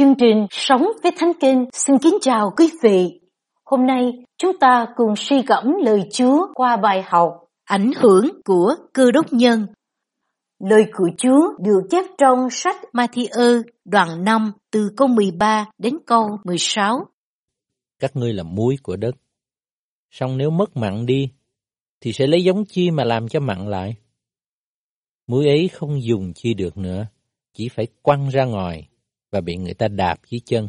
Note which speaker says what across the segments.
Speaker 1: Chương trình Sống với Thánh Kinh xin kính chào quý vị. Hôm nay chúng ta cùng suy gẫm lời Chúa qua bài học Ảnh hưởng của cơ đốc nhân. Lời của Chúa được chép trong sách Matthew đoạn 5 từ câu 13 đến câu 16.
Speaker 2: Các ngươi là muối của đất. Song nếu mất mặn đi, thì sẽ lấy giống chi mà làm cho mặn lại? Muối ấy không dùng chi được nữa, chỉ phải quăng ra ngoài và bị người ta đạp dưới chân.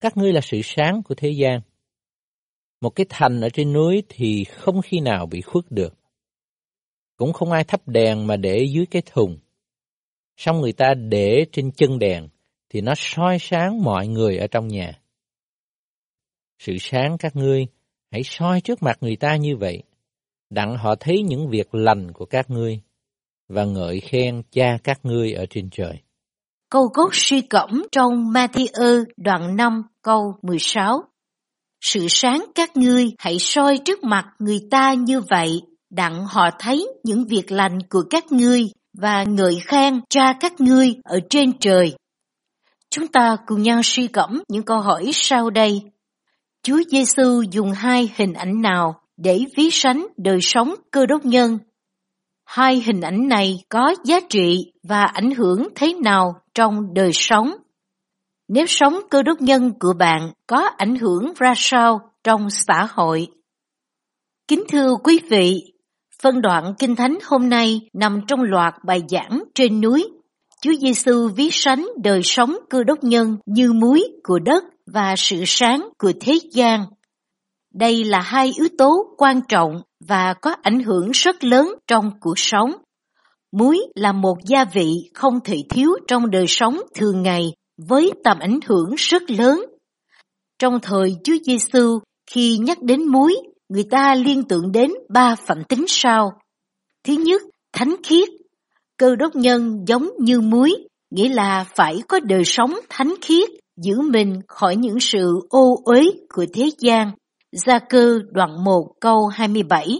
Speaker 2: Các ngươi là sự sáng của thế gian. Một cái thành ở trên núi thì không khi nào bị khuất được. Cũng không ai thắp đèn mà để dưới cái thùng. Xong người ta để trên chân đèn thì nó soi sáng mọi người ở trong nhà. Sự sáng các ngươi hãy soi trước mặt người ta như vậy, đặng họ thấy những việc lành của các ngươi và ngợi khen cha các ngươi ở trên trời.
Speaker 1: Câu gốc suy cẩm trong Matthew đoạn 5 câu 16. Sự sáng các ngươi hãy soi trước mặt người ta như vậy, đặng họ thấy những việc lành của các ngươi và ngợi khen cha các ngươi ở trên trời. Chúng ta cùng nhau suy cẩm những câu hỏi sau đây. Chúa Giêsu dùng hai hình ảnh nào để ví sánh đời sống cơ đốc nhân Hai hình ảnh này có giá trị và ảnh hưởng thế nào trong đời sống? Nếu sống cơ đốc nhân của bạn có ảnh hưởng ra sao trong xã hội? Kính thưa quý vị, phân đoạn Kinh Thánh hôm nay nằm trong loạt bài giảng trên núi. Chúa Giêsu ví sánh đời sống cơ đốc nhân như muối của đất và sự sáng của thế gian. Đây là hai yếu tố quan trọng và có ảnh hưởng rất lớn trong cuộc sống. Muối là một gia vị không thể thiếu trong đời sống thường ngày với tầm ảnh hưởng rất lớn. Trong thời Chúa Giêsu, khi nhắc đến muối, người ta liên tưởng đến ba phẩm tính sau. Thứ nhất, thánh khiết. Cơ đốc nhân giống như muối, nghĩa là phải có đời sống thánh khiết, giữ mình khỏi những sự ô uế của thế gian Gia cư đoạn 1 câu 27.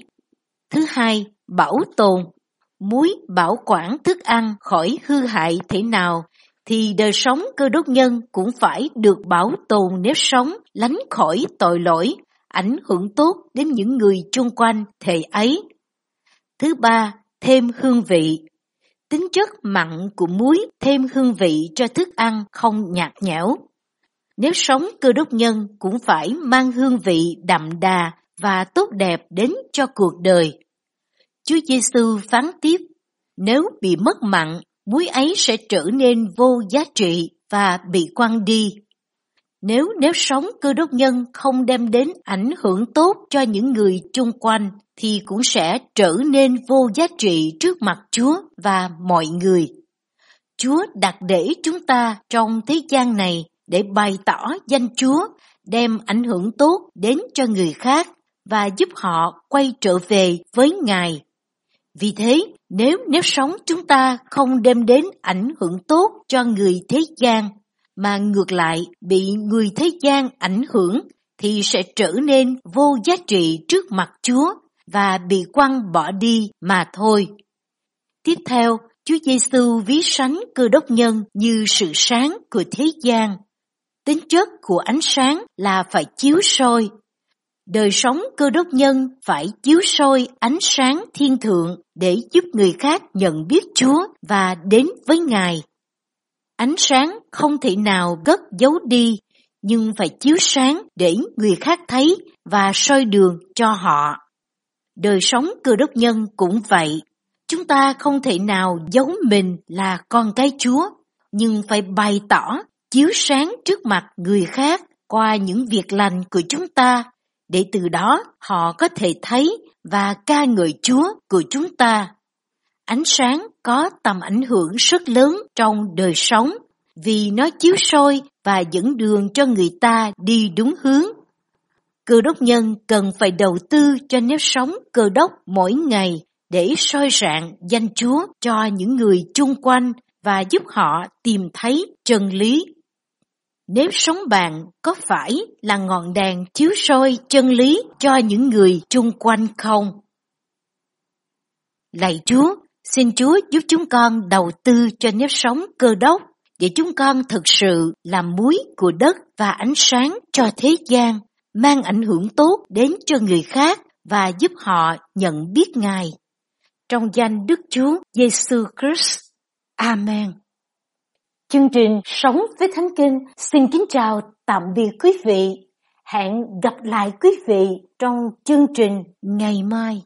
Speaker 1: Thứ hai, bảo tồn. Muối bảo quản thức ăn khỏi hư hại thế nào thì đời sống cơ đốc nhân cũng phải được bảo tồn nếp sống lánh khỏi tội lỗi, ảnh hưởng tốt đến những người chung quanh thể ấy. Thứ ba, thêm hương vị. Tính chất mặn của muối thêm hương vị cho thức ăn không nhạt nhẽo. Nếu sống cơ đốc nhân cũng phải mang hương vị đậm đà và tốt đẹp đến cho cuộc đời. Chúa Giêsu phán tiếp, nếu bị mất mặn, muối ấy sẽ trở nên vô giá trị và bị quăng đi. Nếu nếu sống cơ đốc nhân không đem đến ảnh hưởng tốt cho những người chung quanh, thì cũng sẽ trở nên vô giá trị trước mặt Chúa và mọi người. Chúa đặt để chúng ta trong thế gian này để bày tỏ danh Chúa, đem ảnh hưởng tốt đến cho người khác và giúp họ quay trở về với Ngài. Vì thế, nếu nếp sống chúng ta không đem đến ảnh hưởng tốt cho người thế gian, mà ngược lại bị người thế gian ảnh hưởng, thì sẽ trở nên vô giá trị trước mặt Chúa và bị quăng bỏ đi mà thôi. Tiếp theo, Chúa Giêsu ví sánh cơ đốc nhân như sự sáng của thế gian. Tính chất của ánh sáng là phải chiếu soi. Đời sống cơ đốc nhân phải chiếu soi ánh sáng thiên thượng để giúp người khác nhận biết Chúa và đến với Ngài. Ánh sáng không thể nào gất giấu đi, nhưng phải chiếu sáng để người khác thấy và soi đường cho họ. Đời sống cơ đốc nhân cũng vậy. Chúng ta không thể nào giấu mình là con cái Chúa, nhưng phải bày tỏ chiếu sáng trước mặt người khác qua những việc lành của chúng ta, để từ đó họ có thể thấy và ca ngợi Chúa của chúng ta. Ánh sáng có tầm ảnh hưởng rất lớn trong đời sống vì nó chiếu soi và dẫn đường cho người ta đi đúng hướng. Cơ đốc nhân cần phải đầu tư cho nếp sống cơ đốc mỗi ngày để soi rạng danh Chúa cho những người chung quanh và giúp họ tìm thấy chân lý nếu sống bạn có phải là ngọn đèn chiếu soi chân lý cho những người chung quanh không? Lạy Chúa, xin Chúa giúp chúng con đầu tư cho nếp sống cơ đốc để chúng con thực sự làm muối của đất và ánh sáng cho thế gian, mang ảnh hưởng tốt đến cho người khác và giúp họ nhận biết Ngài. Trong danh Đức Chúa Giêsu Christ. Amen. Chương trình Sống với Thánh Kinh xin kính chào tạm biệt quý vị. Hẹn gặp lại quý vị trong chương trình ngày mai.